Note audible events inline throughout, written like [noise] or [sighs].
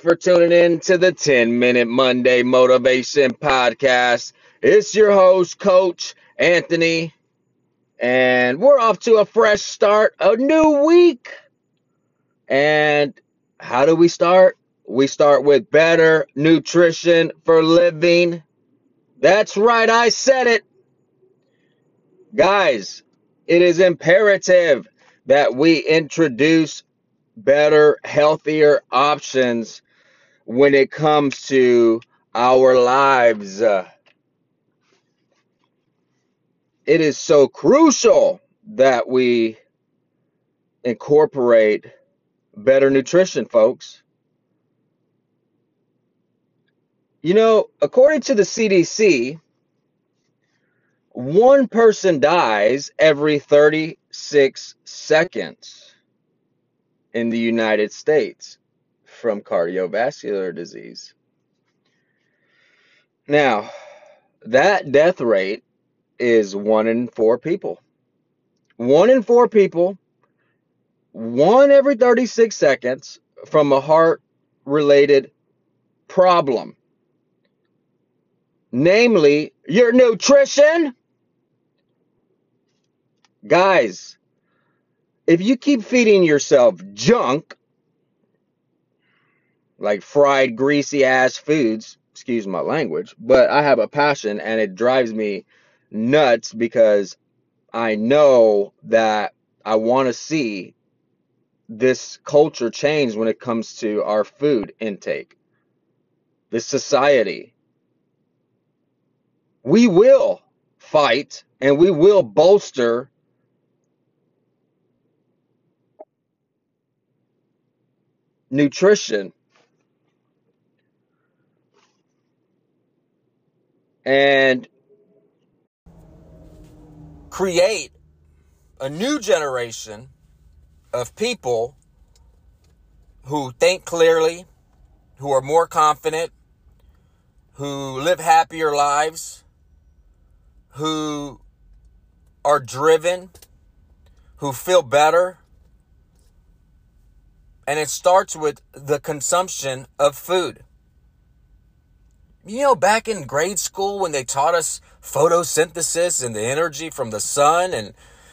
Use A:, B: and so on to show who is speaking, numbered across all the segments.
A: for tuning in to the 10 Minute Monday Motivation Podcast. It's your host, Coach Anthony, and we're off to a fresh start, a new week. And how do we start? We start with better nutrition for living. That's right, I said it. Guys, it is imperative that we introduce better, healthier options when it comes to our lives. It is so crucial that we incorporate better nutrition, folks. You know, according to the CDC, one person dies every 36 seconds in the United States from cardiovascular disease. Now, that death rate is one in four people. One in four people, one every 36 seconds from a heart related problem. Namely, your nutrition. Guys, if you keep feeding yourself junk, like fried, greasy ass foods, excuse my language, but I have a passion and it drives me nuts because I know that I want to see this culture change when it comes to our food intake, this society. We will fight and we will bolster nutrition and create a new generation of people who think clearly, who are more confident, who live happier lives, who are driven, who feel better. And it starts with the consumption of food. You know, back in grade school when they taught us photosynthesis and the energy from the sun, and,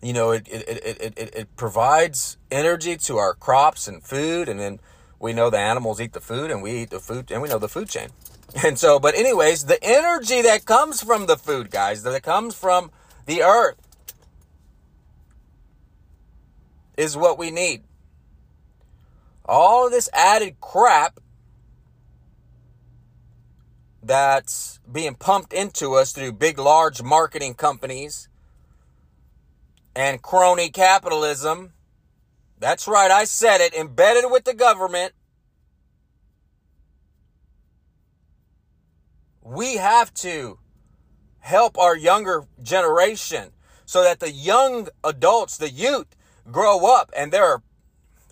A: you know, it, it, it, it, it provides energy to our crops and food, and then we know the animals eat the food and we eat the food, and we know the food chain. [laughs] And so, but anyways, the energy that comes from the food, guys, that comes from the earth is what we need. All this added crap that's being pumped into us through big, large marketing companies and crony capitalism. That's right, I said it, embedded with the government. We have to help our younger generation so that the young adults, the youth, grow up and they're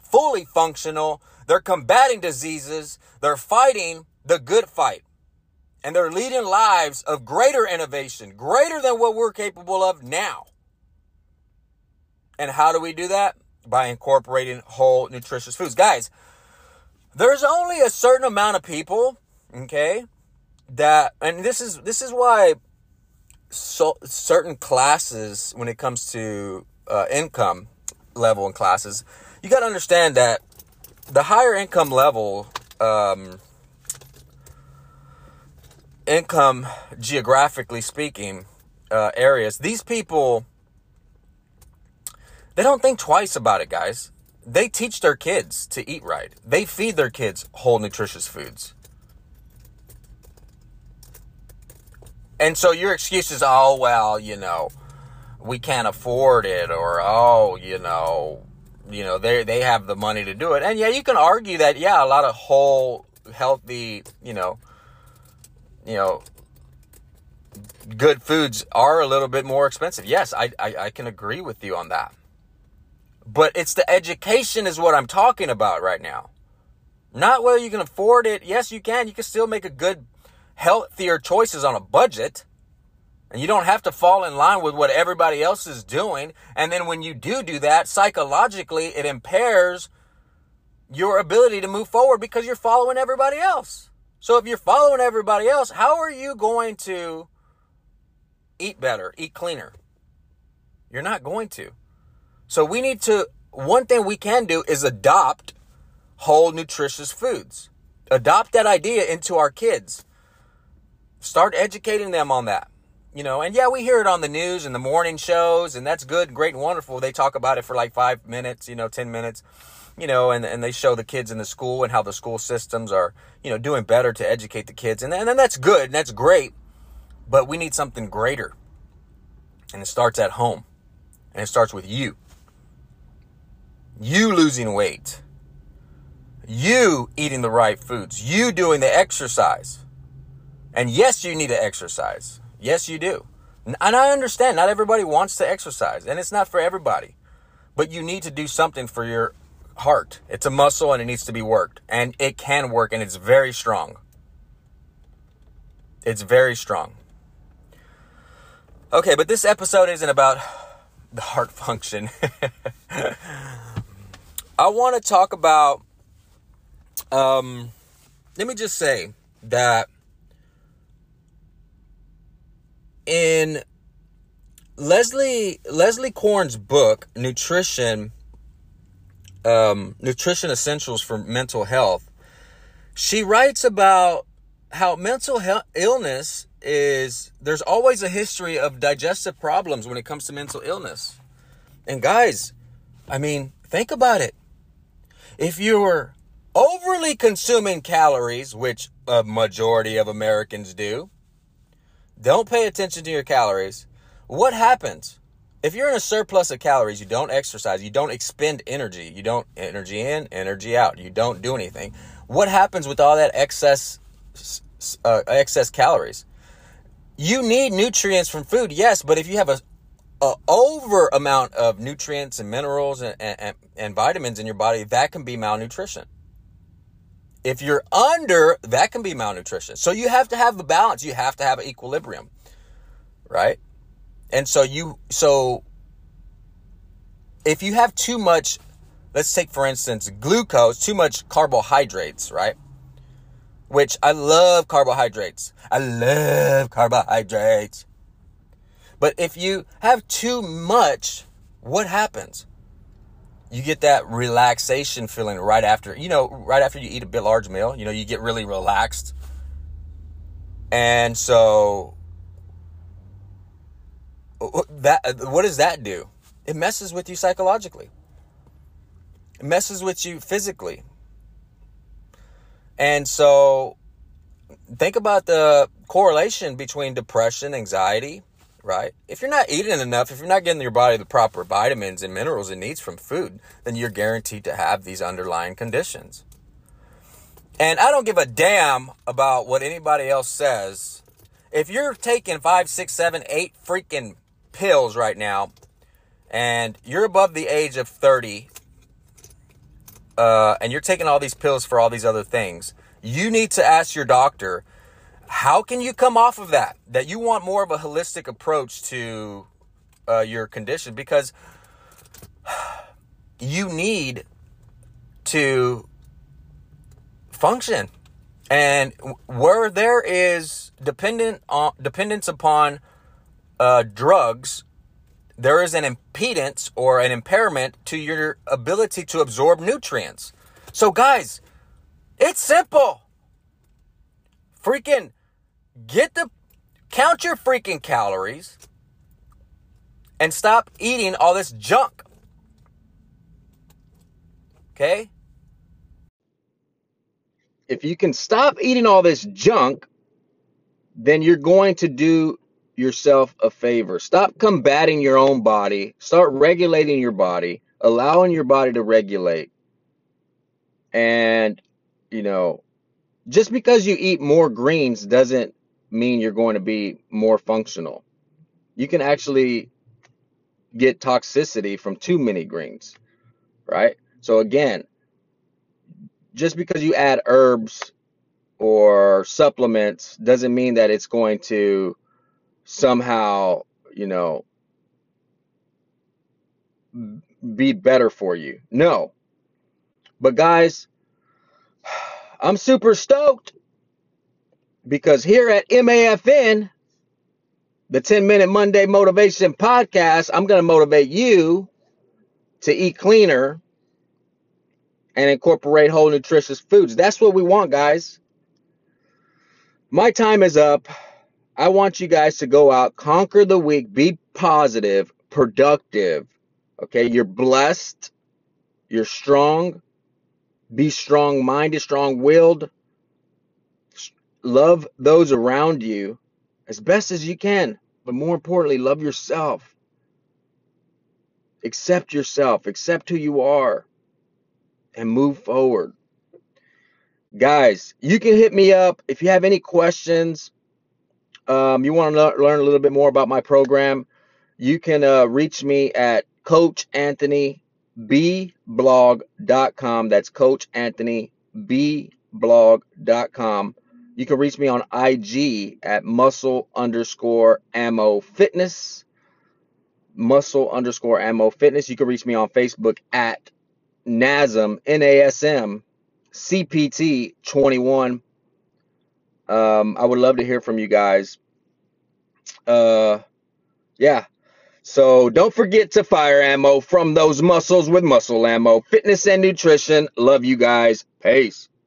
A: fully functional. They're combating diseases. They're fighting the good fight. And they're leading lives of greater innovation, greater than what we're capable of now. And how do we do that? By incorporating whole nutritious foods. Guys, there's only a certain amount of people, okay, that and this is this is why so certain classes when it comes to uh, income level and classes, you got to understand that the higher income level um, income geographically speaking uh, areas these people they don't think twice about it guys. They teach their kids to eat right. They feed their kids whole nutritious foods. And so your excuse is oh well you know we can't afford it or oh you know you know they they have the money to do it. And yeah you can argue that yeah a lot of whole healthy you know you know, good foods are a little bit more expensive. Yes, I, I, I can agree with you on that. But it's the education is what I'm talking about right now. Not whether you can afford it. Yes, you can. You can still make a good, healthier choices on a budget. And you don't have to fall in line with what everybody else is doing. And then when you do do that, psychologically, it impairs your ability to move forward because you're following everybody else. So if you're following everybody else, how are you going to eat better, eat cleaner? You're not going to. So we need to, one thing we can do is adopt whole nutritious foods. Adopt that idea into our kids. Start educating them on that. You know, and yeah, we hear it on the news and the morning shows, and that's good, great, and wonderful. They talk about it for like five minutes, you know, 10 minutes, you know, and, and they show the kids in the school and how the school systems are, you know, doing better to educate the kids. And, and then that's good and that's great, but we need something greater. And it starts at home, and it starts with you. You losing weight you eating the right foods, you doing the exercise. And yes, you need to exercise. Yes, you do. And I understand not everybody wants to exercise, and it's not for everybody. But you need to do something for your heart. It's a muscle and it needs to be worked. And it can work, and it's very strong. It's very strong. Okay, but this episode isn't about the heart function. [laughs] I want to talk about um, let me just say that in Leslie Leslie Korn's book, Nutrition, um, Nutrition Essentials for Mental Health, she writes about how mental health illness is there's always a history of digestive problems when it comes to mental illness. And guys, I mean, think about it. If you're overly consuming calories, which a majority of Americans do, don't pay attention to your calories. What happens? If you're in a surplus of calories, you don't exercise, you don't expend energy, you don't energy in, energy out, you don't do anything. What happens with all that excess uh, excess calories? You need nutrients from food, yes, but if you have a, a over amount of nutrients and minerals and, and, and vitamins in your body, that can be malnutrition. If you're under, that can be malnutrition. So you have to have a balance. You have to have an equilibrium, right? And so you, so if you have too much, let's take for instance glucose, too much carbohydrates, right? Which I love carbohydrates. I love carbohydrates. But if you have too much, what happens? you get that relaxation feeling right after, you know, right after you eat a bit large meal, you know, you get really relaxed. And so that uh, what does that do? It messes with you psychologically. It messes with you physically. And so think about the correlation between depression, anxiety, right? If you're not eating enough, if you're not getting your body the proper vitamins and minerals it needs from food, then you're guaranteed to have these underlying conditions. And I don't give a damn about what anybody else says. If you're taking five, six, seven, eight freaking pills right now, and you're above the age of 30, uh, and you're taking all these pills for all these other things, you need to ask your doctor how can you come off of that? That you want more of a holistic approach to uh, your condition because [sighs] you need to function. And where there is dependent on dependence upon uh, drugs, there is an impedance or an impairment to your ability to absorb nutrients. So, guys, it's simple. Freaking Get the count your freaking calories and stop eating all this junk. Okay? If you can stop eating all this junk, then you're going to do yourself a favor. Stop combating your own body. Start regulating your body, allowing your body to regulate. And, you know, just because you eat more greens doesn't mean you're going to be more functional. You can actually get toxicity from too many greens, right? So again, just because you add herbs or supplements doesn't mean that it's going to somehow, you know, be better for you. No. But guys, I'm super stoked because here at MAFN, the 10 Minute Monday Motivation Podcast, I'm going to motivate you to eat cleaner and incorporate whole nutritious foods. That's what we want, guys. My time is up. I want you guys to go out, conquer the week, be positive, productive. Okay, you're blessed, you're strong, be strong minded, strong willed. Love those around you as best as you can. But more importantly, love yourself. Accept yourself, accept who you are, and move forward. Guys, you can hit me up if you have any questions. Um, you want to learn a little bit more about my program. You can uh, reach me at Coach Anthony bblog.com. That's Coach Anthony bblog.com. You can reach me on IG at muscle underscore ammo fitness. Muscle underscore ammo fitness. You can reach me on Facebook at NASM, N A S M, CPT 21. Um, I would love to hear from you guys. Uh, yeah, so don't forget to fire ammo from those muscles with muscle ammo. Fitness and nutrition. Love you guys. Peace.